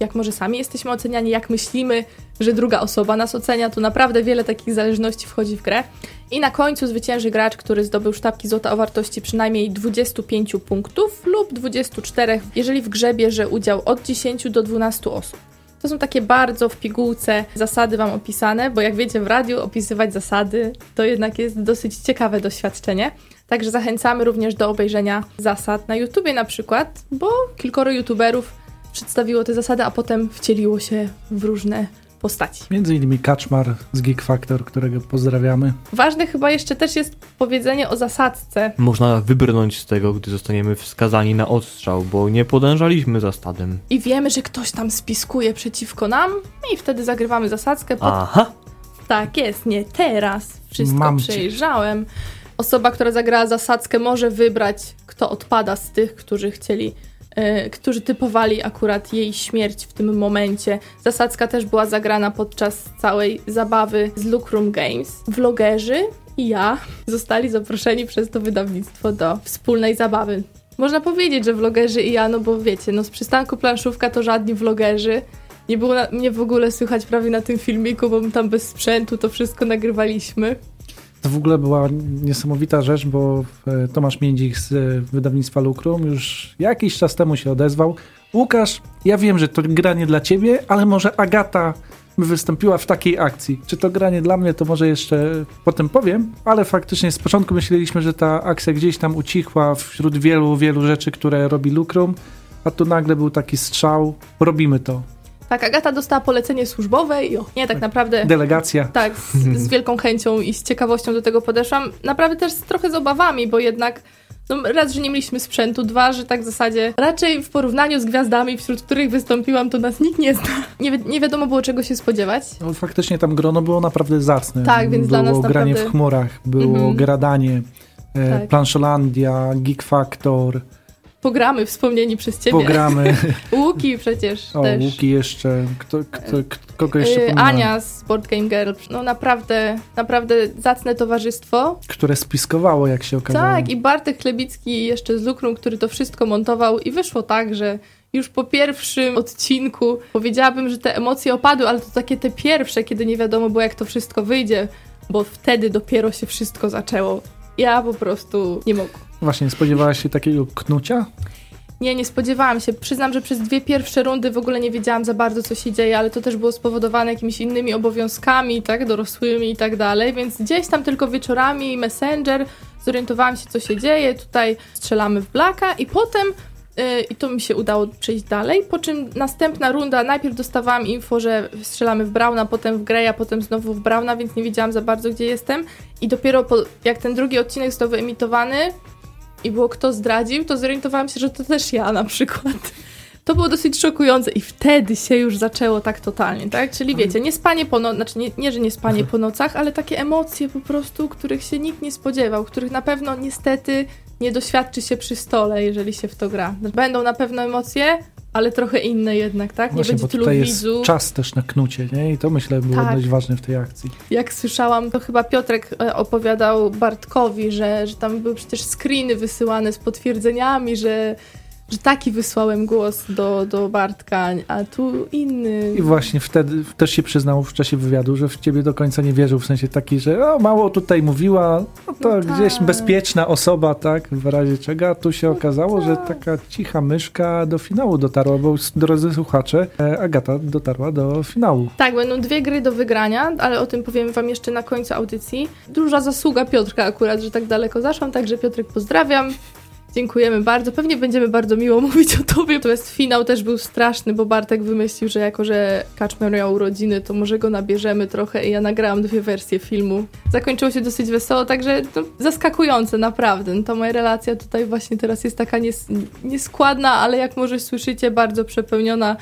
jak może sami jesteśmy oceniani, jak myślimy, że druga osoba nas ocenia, to naprawdę wiele takich zależności wchodzi w grę. I na końcu zwycięży gracz, który zdobył sztabki złota o wartości przynajmniej 25 punktów lub 24, jeżeli w grze bierze udział od 10 do 12 osób. To są takie bardzo w pigułce zasady Wam opisane, bo jak wiecie, w radiu opisywać zasady to jednak jest dosyć ciekawe doświadczenie. Także zachęcamy również do obejrzenia zasad na YouTubie na przykład, bo kilkoro YouTuberów przedstawiło te zasady, a potem wcieliło się w różne postaci.
Między innymi Kaczmar z Geek Factor, którego pozdrawiamy.
Ważne chyba jeszcze też jest powiedzenie o zasadce.
Można wybrnąć z tego, gdy zostaniemy wskazani na odstrzał, bo nie podążaliśmy za stadem.
I wiemy, że ktoś tam spiskuje przeciwko nam i wtedy zagrywamy zasadzkę. Pod...
Aha!
Tak jest, nie teraz. Wszystko
Mam cię.
przejrzałem. Osoba, która zagrała zasadzkę, może wybrać, kto odpada z tych, którzy chcieli, którzy typowali akurat jej śmierć w tym momencie. Zasadzka też była zagrana podczas całej zabawy z Lucrum Games. Vlogerzy i ja zostali zaproszeni przez to wydawnictwo do wspólnej zabawy. Można powiedzieć, że vlogerzy i ja, no bo wiecie, no z przystanku planszówka to żadni vlogerzy. Nie było na, mnie w ogóle słychać prawie na tym filmiku, bo my tam bez sprzętu to wszystko nagrywaliśmy.
To w ogóle była niesamowita rzecz, bo e, Tomasz Międzik z e, wydawnictwa Lukrum już jakiś czas temu się odezwał. Łukasz, ja wiem, że to granie dla ciebie, ale może Agata wystąpiła w takiej akcji. Czy to granie dla mnie, to może jeszcze potem powiem, ale faktycznie z początku myśleliśmy, że ta akcja gdzieś tam ucichła wśród wielu, wielu rzeczy, które robi Lukrum, a tu nagle był taki strzał, robimy to.
Tak, Agata dostała polecenie służbowe i o, nie, tak naprawdę
Delegacja.
tak, z, z wielką chęcią i z ciekawością do tego podeszłam. Naprawdę też z, trochę z obawami, bo jednak no, raz, że nie mieliśmy sprzętu, dwa, że tak w zasadzie raczej w porównaniu z gwiazdami, wśród których wystąpiłam, to nas nikt nie zna. Nie, wi- nie wiadomo było czego się spodziewać.
No, faktycznie tam grono było naprawdę zacne.
Tak, więc
było
dla nas
granie
naprawdę-
w chmurach, było
Mhm.
gradanie, e,
Tak.
Planszolandia, Geek Factor,
Pogramy wspomnieni przez ciebie.
programy,
Łuki przecież
o,
też.
Łuki jeszcze, kto, kto, kto, kogo jeszcze
Yy? Ania z Board Game Girl. No naprawdę, naprawdę zacne towarzystwo.
Które spiskowało, jak się okazało.
Tak, i Bartek Chlebicki jeszcze z Lukrum, który to wszystko montował i wyszło tak, że już po pierwszym odcinku powiedziałabym, że te emocje opadły, ale to takie te pierwsze, kiedy nie wiadomo było jak to wszystko wyjdzie, bo wtedy dopiero się wszystko zaczęło. Ja po prostu nie mogłam.
Właśnie, spodziewałaś się takiego knucia?
Nie, nie spodziewałam się. Przyznam, że przez dwie pierwsze rundy w ogóle nie wiedziałam za bardzo, co się dzieje, ale to też było spowodowane jakimiś innymi obowiązkami, tak, dorosłymi i tak dalej, więc gdzieś tam tylko wieczorami Messenger zorientowałam się, co się dzieje. Tutaj strzelamy w Blacka i potem i to mi się udało przejść dalej, po czym następna runda, najpierw dostawałam info, że strzelamy w Brauna, potem w Greya, potem znowu w Brauna, więc nie wiedziałam za bardzo, gdzie jestem i dopiero po, jak ten drugi odcinek został wyemitowany, i było kto zdradził, to zorientowałam się, że to też ja na przykład. To było dosyć szokujące i wtedy się już zaczęło tak totalnie, tak? Czyli wiecie, nie spanie po nocach, znaczy nie, nie, że nie spanie po nocach, ale takie emocje po prostu, których się nikt nie spodziewał, których na pewno niestety nie doświadczy się przy stole, jeżeli się w to gra. Będą na pewno emocje, ale trochę inne jednak, tak? Nie
Właśnie,
będzie
bo
tylu
tutaj jest
widzów.
czas też na knucie, nie? I to myślę było
Tak.
dość ważne w tej akcji.
Jak słyszałam, to chyba Piotrek e, opowiadał Bartkowi, że, że tam były przecież screeny wysyłane z potwierdzeniami, że, że taki wysłałem głos do, do Bartka, a tu inny.
I właśnie wtedy też się przyznał w czasie wywiadu, że w ciebie do końca nie wierzył, w sensie taki, że o, mało tutaj mówiła, no to
No
gdzieś
tak.
bezpieczna osoba, tak, w razie czego, a tu się okazało, że
tak.
taka cicha myszka do finału dotarła, bo drodzy słuchacze, e, Agata dotarła do finału.
Tak, będą dwie gry do wygrania, ale o tym powiem wam jeszcze na końcu audycji. Duża zasługa Piotrka akurat, że tak daleko zaszłam, także Piotrek pozdrawiam. Dziękujemy bardzo. Pewnie będziemy bardzo miło mówić o tobie. Natomiast finał też był straszny, bo Bartek wymyślił, że jako, że Kaczmer miał urodziny, to może go nabierzemy trochę i ja nagrałam dwie wersje filmu. Zakończyło się dosyć wesoło, także no, zaskakujące naprawdę. No, to moja relacja tutaj właśnie teraz jest taka nies nieskładna, ale jak może słyszycie, bardzo przepełniona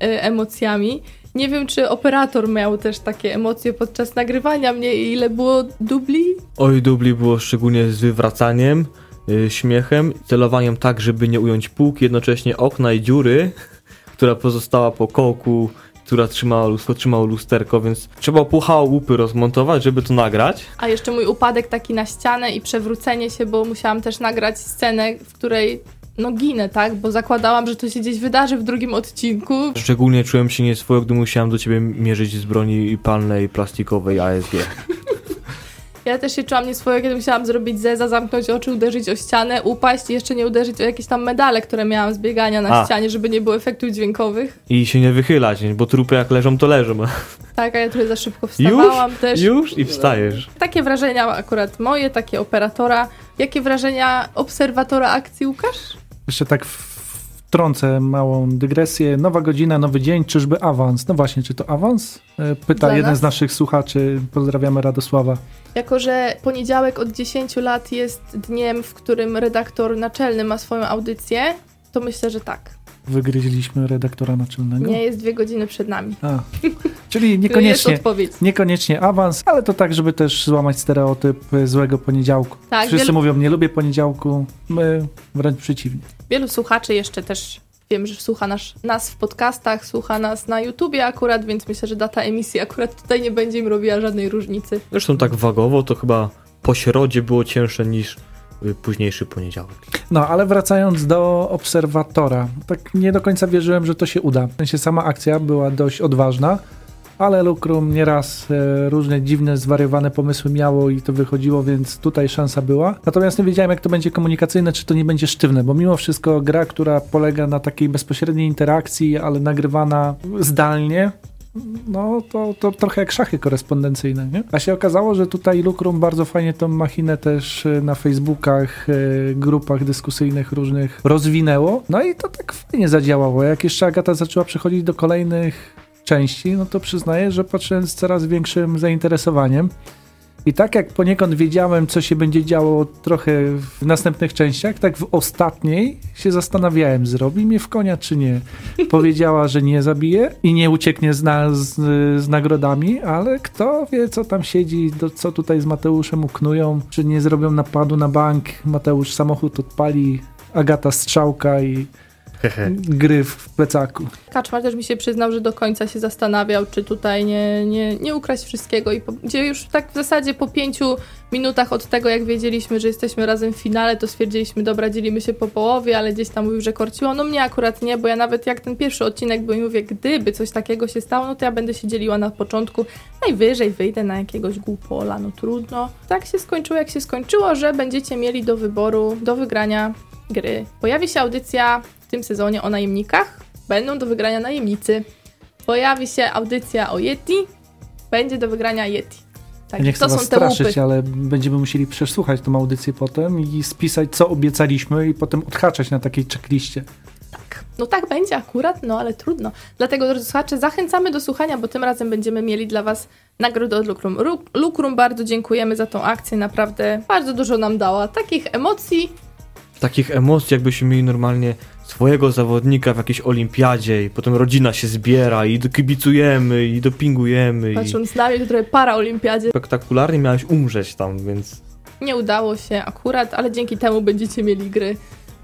e, emocjami. Nie wiem, czy operator miał też takie emocje podczas nagrywania mnie i ile było dubli.
Oj, dubli było szczególnie z wywracaniem, śmiechem, celowaniem tak, żeby nie ująć półki, jednocześnie okna i dziury, która pozostała po kołku, która trzymała, lustro, trzymało lusterko, więc trzeba było łupy rozmontować, żeby to nagrać.
A jeszcze mój upadek taki na ścianę i przewrócenie się, bo musiałam też nagrać scenę, w której no ginę, tak? Bo zakładałam, że to się gdzieś wydarzy w drugim odcinku.
Szczególnie czułem się nieswojo, gdy musiałem do ciebie mierzyć z broni palnej, plastikowej ASG.
Ja też się czułam nieswojo, kiedy musiałam zrobić zeza, zamknąć oczy, uderzyć o ścianę, upaść i jeszcze nie uderzyć o jakieś tam medale, które miałam z biegania na
A.
ścianie, żeby nie było efektów dźwiękowych.
I się nie wychylać, bo trupy jak leżą, to leżą.
Tak, a ja trochę za szybko wstawałam też.
Już i wstajesz.
Takie wrażenia akurat moje, takie operatora. Jakie wrażenia obserwatora akcji, Łukasz?
Jeszcze tak w- wtrącę małą dygresję. Nowa godzina, nowy dzień, czyżby awans? No właśnie, czy to awans? E, Pyta
Dla
jeden
nas?
z naszych słuchaczy. Pozdrawiamy Radosława.
Jako, że poniedziałek od 10 lat jest dniem, w którym redaktor naczelny ma swoją audycję, to myślę, że tak.
Wygryźliśmy redaktora naczelnego.
Nie jest dwie godziny przed nami.
A. Czyli niekoniecznie,
odpowiedź.
niekoniecznie awans, ale to tak, żeby też złamać stereotyp złego poniedziałku.
Tak,
Wszyscy
wielu,
mówią, nie lubię poniedziałku, my wręcz przeciwnie.
wielu słuchaczy jeszcze też wiem, że słucha nas, nas w podcastach, słucha nas na YouTubie akurat, więc myślę, że data emisji akurat tutaj nie będzie im robiła żadnej różnicy.
Zresztą tak wagowo to chyba po środzie było cięższe niż późniejszy poniedziałek.
No, ale wracając do obserwatora, tak nie do końca wierzyłem, że to się uda. W sensie sama akcja była dość odważna, ale Lukrum nieraz e, różne dziwne, zwariowane pomysły miało i to wychodziło, więc tutaj szansa była. Natomiast nie wiedziałem, jak to będzie komunikacyjne, czy to nie będzie sztywne, bo mimo wszystko gra, która polega na takiej bezpośredniej interakcji, ale nagrywana zdalnie, no to, to trochę jak szachy korespondencyjne, nie? A się okazało, że tutaj Lukrum bardzo fajnie tą machinę też e, na Facebookach, e, grupach dyskusyjnych różnych rozwinęło. No i to tak fajnie zadziałało. Jak jeszcze Agata zaczęła przechodzić do kolejnych części, no to przyznaję, że patrzyłem z coraz większym zainteresowaniem. I tak jak poniekąd wiedziałem, co się będzie działo trochę w następnych częściach, tak w ostatniej się zastanawiałem, zrobi mnie w konia czy nie. Powiedziała, że nie zabije i nie ucieknie z, na, z, z nagrodami, ale kto wie, co tam siedzi, do, co tutaj z Mateuszem uknują, czy nie zrobią napadu na bank, Mateusz samochód odpali, Agata strzałka i. gry w plecaku.
Kaczmar też mi się przyznał, że do końca się zastanawiał, czy tutaj nie, nie, nie ukraść wszystkiego. I po, gdzie już tak w zasadzie po pięciu minutach od tego, jak wiedzieliśmy, że jesteśmy razem w finale, to stwierdziliśmy, dobra, dzielimy się po połowie, ale gdzieś tam mówił, że korciło. No mnie akurat nie, bo ja nawet jak ten pierwszy odcinek był i mówię, gdyby coś takiego się stało, no to ja będę się dzieliła na początku. Najwyżej wyjdę na jakiegoś głupola, no trudno. Tak się skończyło, jak się skończyło, że będziecie mieli do wyboru, do wygrania gry. Pojawi się audycja w tym sezonie o najemnikach. Będą do wygrania najemnicy. Pojawi się audycja o Yeti. Będzie do wygrania Yeti. Tak,
nie chcę
to
was
są te łupy.
straszyć, ale będziemy musieli przesłuchać tą audycję potem i spisać, co obiecaliśmy i potem odhaczać na takiej checkliście.
No tak będzie akurat, no ale trudno. Dlatego, drodzy słuchacze, zachęcamy do słuchania, bo tym razem będziemy mieli dla Was nagrodę od Lukrum. Ru- Lukrum, bardzo dziękujemy za tą akcję, naprawdę bardzo dużo nam dała. Takich emocji,
Takich emocji, jakbyśmy mieli normalnie swojego zawodnika w jakiejś olimpiadzie i potem rodzina się zbiera i kibicujemy i dopingujemy i
patrząc na mnie, to trochę para olimpiadzie.
spektakularnie miałeś umrzeć tam, więc
Nie udało się akurat, ale dzięki temu będziecie mieli gry.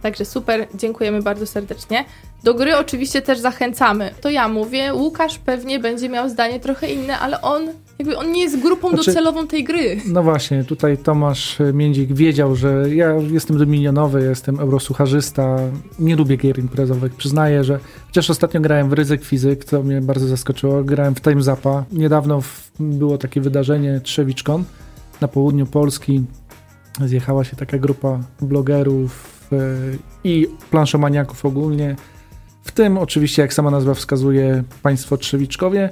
Także super, dziękujemy bardzo serdecznie. Do gry oczywiście też zachęcamy. To ja mówię, Łukasz pewnie będzie miał zdanie trochę inne, ale on Jakby on nie jest grupą
Znaczy-
docelową tej gry.
No właśnie, tutaj Tomasz Międzik wiedział, że ja jestem dominionowy, jestem eurosucharzysta, nie lubię gier imprezowych. Przyznaję, że chociaż ostatnio grałem w Ryzyk Fizyk, co mnie bardzo zaskoczyło, grałem w Time Zapa. Niedawno w, było takie wydarzenie TrzewiczKon na południu Polski. Zjechała się taka grupa blogerów e, i planszomaniaków ogólnie. W tym oczywiście, jak sama nazwa wskazuje, państwo Trzewiczkowie.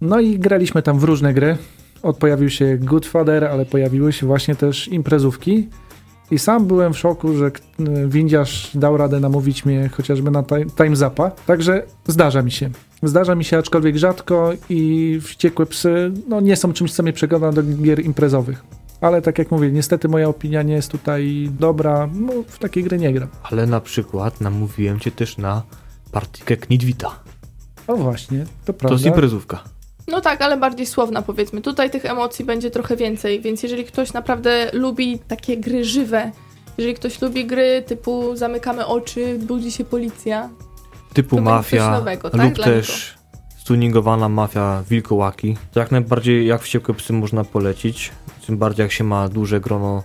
No i graliśmy tam w różne gry. Od pojawił się Goodfather, ale pojawiły się właśnie też imprezówki. I sam byłem w szoku, że windiarz dał radę namówić mnie chociażby na time, Zapa. Także zdarza mi się. Zdarza mi się, aczkolwiek rzadko i wściekłe psy no, nie są czymś, co mnie przekona do gier imprezowych. Ale tak jak mówię, niestety moja opinia nie jest tutaj dobra. No, w takie gry nie gram.
Ale na przykład namówiłem cię też na partikę Knidwita.
O właśnie, to
To
prawda.
jest imprezówka.
No tak, ale bardziej słowna powiedzmy. Tutaj tych emocji będzie trochę więcej, więc jeżeli ktoś naprawdę lubi takie gry żywe, jeżeli ktoś lubi gry typu zamykamy oczy, budzi się policja,
Typu mafia
nowego, tak?
lub
Dla
też stuningowana mafia wilkołaki. To jak najbardziej jak wściekłe psy można polecić. Tym bardziej jak się ma duże grono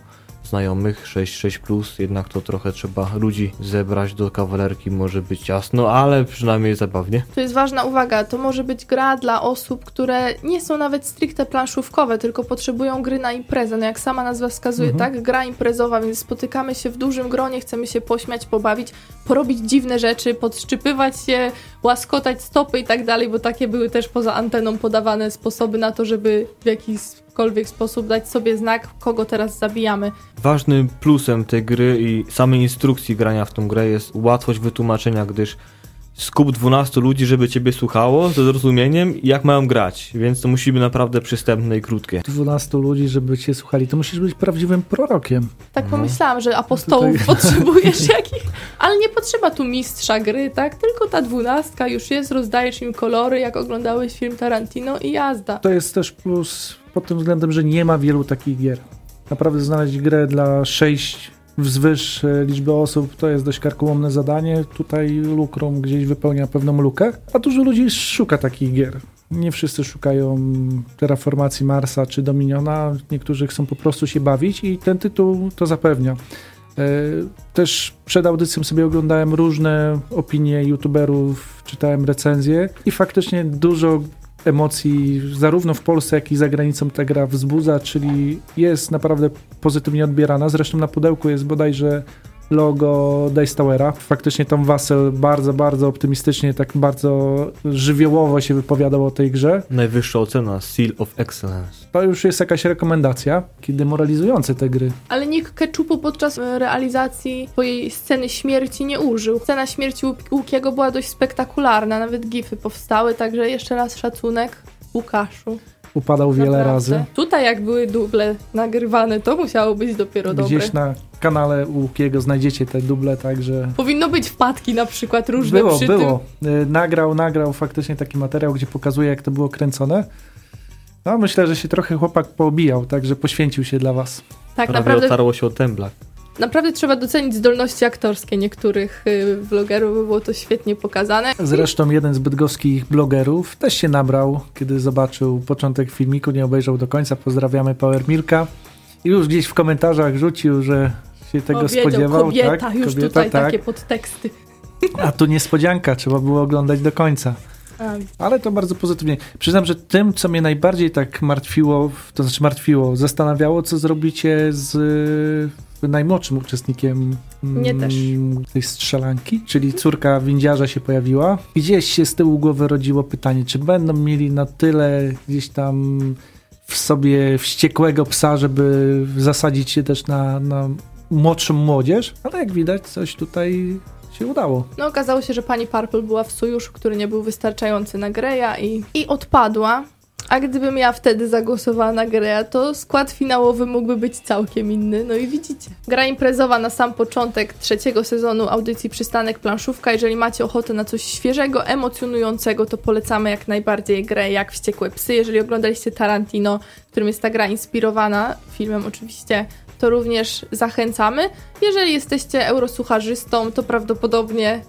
znajomych, 6-6+, plus, jednak to trochę trzeba ludzi zebrać do kawalerki, może być ciasno, ale przynajmniej zabawnie.
To jest ważna uwaga, to może być gra dla osób, które nie są nawet stricte planszówkowe, tylko potrzebują gry na imprezę. No jak sama nazwa wskazuje,
Mhm.
tak? Gra imprezowa, więc spotykamy się w dużym gronie, chcemy się pośmiać, pobawić, porobić dziwne rzeczy, podszczypywać się, łaskotać stopy i tak dalej, bo takie były też poza anteną podawane sposoby na to, żeby w jakikolwiek sposób dać sobie znak, kogo teraz zabijamy.
Ważnym plusem tej gry i samej instrukcji grania w tą grę jest łatwość wytłumaczenia, gdyż skup 12 ludzi, żeby ciebie słuchało ze zrozumieniem, jak mają grać, więc to musi być naprawdę przystępne i krótkie.
12 ludzi, żeby cię słuchali, to musisz być prawdziwym prorokiem.
Tak
No.
pomyślałam, że apostołów
Tutaj-
potrzebujesz jakich, ale nie potrzeba tu mistrza gry, tak? Tylko ta dwunastka już jest, rozdajesz im kolory, jak oglądałeś film Tarantino i jazda.
To jest też plus pod tym względem, że nie ma wielu takich gier. Naprawdę znaleźć grę dla 6 wzwyż e, liczby osób to jest dość karkołomne zadanie. Tutaj Lukrum gdzieś wypełnia pewną lukę, a dużo ludzi szuka takich gier. Nie wszyscy szukają terraformacji Marsa czy Dominiona, niektórzy chcą po prostu się bawić i ten tytuł to zapewnia. E, Też przed audycją sobie oglądałem różne opinie youtuberów, czytałem recenzje i faktycznie dużo emocji zarówno w Polsce, jak i za granicą ta gra wzbudza, czyli jest naprawdę pozytywnie odbierana. Zresztą na pudełku jest bodajże logo Dice Towera. Faktycznie Tom Wassel bardzo, bardzo optymistycznie, tak bardzo żywiołowo się wypowiadał o tej grze.
Najwyższa ocena, Seal of Excellence.
To już jest jakaś rekomendacja, kiedy moralizujące te gry.
Ale nikt ketchupu podczas e, realizacji swojej sceny śmierci nie użył. Scena śmierci Łuk- Łukiego była dość spektakularna, nawet gify powstały, także jeszcze raz szacunek Łukaszu.
Upadał wiele
Naprawdę.
razy.
Tutaj jak były duble nagrywane, to musiało być dopiero dobre.
Gdzieś na kanale Łukiego znajdziecie te duble, także
Powinno być wpadki na przykład różne
było,
przy
było.
tym.
Y, Nagrał, nagrał faktycznie taki materiał, gdzie pokazuje, jak to było kręcone. No, myślę, że się trochę chłopak poobijał, także poświęcił się dla was.
Tak,
Prawie
naprawdę,
otarło się o temblak.
Naprawdę trzeba docenić zdolności aktorskie niektórych y, vlogerów, bo było to świetnie pokazane.
Zresztą jeden z bydgoskich blogerów też się nabrał, kiedy zobaczył początek filmiku, nie obejrzał do końca. Pozdrawiamy Power Milka. I już gdzieś w komentarzach rzucił, że się tego
Powiedział,
spodziewał.
kobieta,
tak?
już
kobieta,
tutaj
tak.
takie podteksty.
A tu niespodzianka, trzeba było oglądać do końca.
A,
Ale to bardzo pozytywnie. Przyznam, że tym, co mnie najbardziej tak martwiło, to znaczy martwiło, zastanawiało, co zrobicie z najmłodszym uczestnikiem mm, tej strzelanki, czyli córka windziarza się pojawiła. Gdzieś się z tyłu głowy rodziło pytanie, czy będą mieli na tyle gdzieś tam w sobie wściekłego psa, żeby zasadzić się też na, na młodszą młodzież, ale jak widać, coś tutaj się udało.
No okazało się, że pani Purple była w sojuszu, który nie był wystarczający na Greya i, i odpadła. A gdybym ja wtedy zagłosowała na Greya, to skład finałowy mógłby być całkiem inny. No i widzicie. Gra imprezowa na sam początek trzeciego sezonu audycji Przystanek Planszówka. Jeżeli macie ochotę na coś świeżego, emocjonującego, to polecamy jak najbardziej grę jak Wściekłe Psy. Jeżeli oglądaliście Tarantino, którym jest ta gra inspirowana, filmem oczywiście, to również zachęcamy. Jeżeli jesteście eurosucharzystą, to prawdopodobnie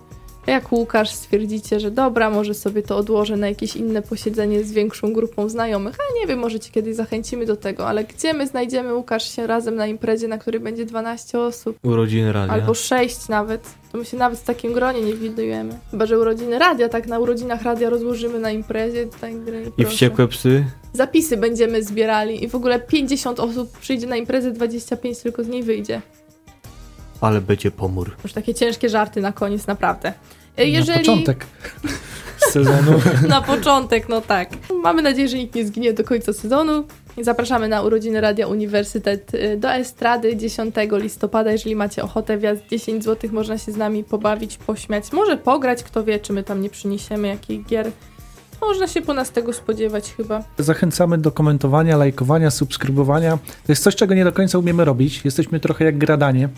Jak Łukasz stwierdzicie, że dobra, może sobie to odłożę na jakieś inne posiedzenie z większą grupą znajomych, a nie wiem, może cię kiedyś zachęcimy do tego, ale gdzie my znajdziemy Łukasz się razem na imprezie, na której będzie 12 osób?
Urodziny radia.
Albo 6 nawet. To my się nawet w takim gronie nie widujemy. Chyba, że urodziny radia, tak na urodzinach radia rozłożymy na imprezie. Tak,
I wściekłe psy.
Zapisy będziemy zbierali i w ogóle 50 osób przyjdzie na imprezę, 25 tylko z niej wyjdzie.
Ale będzie pomór.
Już takie ciężkie żarty na koniec, naprawdę. E,
Na
Jeżeli...
początek sezonu.
na początek, no tak. Mamy nadzieję, że nikt nie zginie do końca sezonu. Zapraszamy na urodziny Radia Uniwersytet y, do Estrady 10 listopada. Jeżeli macie ochotę, wjazd 10 zł, można się z nami pobawić, pośmiać, może pograć, kto wie, czy my tam nie przyniesiemy jakich gier. Można się po nas tego spodziewać chyba.
Zachęcamy do komentowania, lajkowania, subskrybowania. To jest coś, czego nie do końca umiemy robić. Jesteśmy trochę jak gradanie.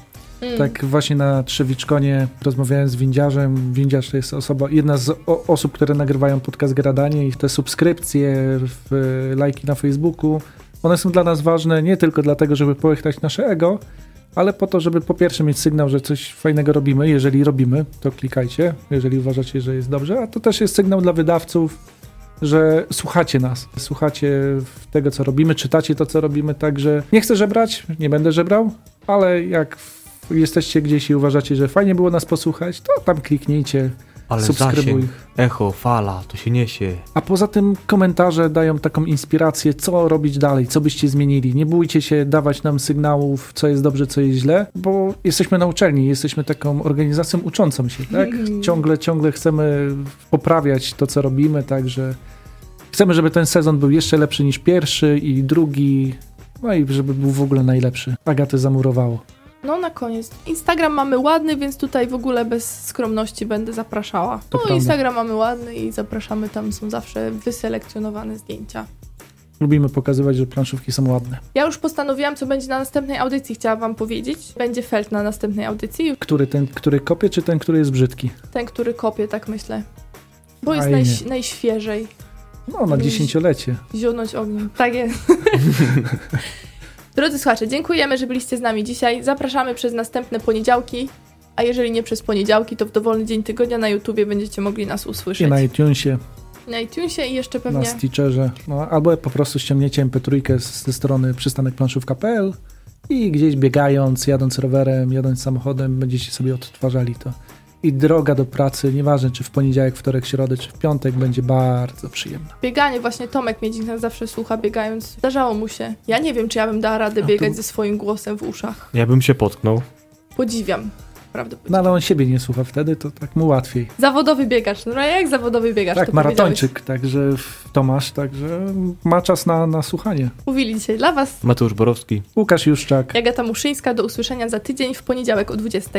Mm.
Tak właśnie na Trzewiczkonie rozmawiałem z windziarzem. Windziarz to jest osoba, jedna z o, osób, które nagrywają podcast Gradanie i te subskrypcje, w, lajki na Facebooku, one są dla nas ważne nie tylko dlatego, żeby połechtać nasze ego, ale po to, żeby po pierwsze mieć sygnał, że coś fajnego robimy. Jeżeli robimy, to klikajcie, jeżeli uważacie, że jest dobrze, a to też jest sygnał dla wydawców, że słuchacie nas, słuchacie tego, co robimy, czytacie to, co robimy, także nie chcę żebrać, nie będę żebrał, ale jak jesteście gdzieś i uważacie, że fajnie było nas posłuchać, to tam kliknijcie,
Ale
subskrybuj.
zasięg, echo, fala, to się niesie.
A poza tym komentarze dają taką inspirację, co robić dalej, co byście zmienili. Nie bójcie się dawać nam sygnałów, co jest dobrze, co jest źle, bo jesteśmy na uczelni, jesteśmy taką organizacją uczącą się, tak? Ciągle, ciągle chcemy poprawiać to, co robimy, także chcemy, żeby ten sezon był jeszcze lepszy niż pierwszy i drugi, no i żeby był w ogóle najlepszy. Agatę zamurowało.
No na koniec. Instagram mamy ładny, więc tutaj w ogóle bez skromności będę zapraszała.
To
no
prawda.
Instagram mamy ładny i zapraszamy, tam są zawsze wyselekcjonowane zdjęcia.
Lubimy pokazywać, że planszówki są ładne.
Ja już postanowiłam, co będzie na następnej audycji, chciałam wam powiedzieć. Będzie felt na następnej audycji,
Który ten, który kopie, czy ten, który jest brzydki?
ten, który kopie, tak myślę. Bo jest najś, najświeżej.
No, na dziesięciolecie.
Zionąć ogniem. Tak jest. Drodzy słuchacze, dziękujemy, że byliście z nami dzisiaj. Zapraszamy przez następne poniedziałki. A jeżeli nie przez poniedziałki, to w dowolny dzień tygodnia na YouTubie będziecie mogli nas
I
usłyszeć.
na iTunesie.
Na iTunesie i jeszcze
na
pewnie
Stitcherze, no, albo po prostu ściągniecie mp3 z- ze strony przystanekplanszówka.pl i gdzieś biegając, jadąc rowerem, jadąc samochodem, będziecie sobie odtwarzali to. I droga do pracy, nieważne czy w poniedziałek, wtorek, środę, czy w piątek, będzie bardzo przyjemna.
bieganie. Właśnie Tomek Miedzik nas zawsze słucha biegając. Zdarzało mu się. Ja nie wiem, czy ja bym dała radę
A tu-
biegać ze swoim głosem w uszach.
Ja bym się potknął.
Podziwiam. Prawda
No ale on siebie nie słucha wtedy, to tak mu łatwiej.
Zawodowy biegacz. No jak zawodowy biegacz?
Tak, maratończyk, także w- Tomasz, także ma czas na, na słuchanie.
Mówili dzisiaj dla was
Mateusz Borowski.
Łukasz Juszczak.
Agata Muszyńska. Do usłyszenia za tydzień w poniedziałek o 20.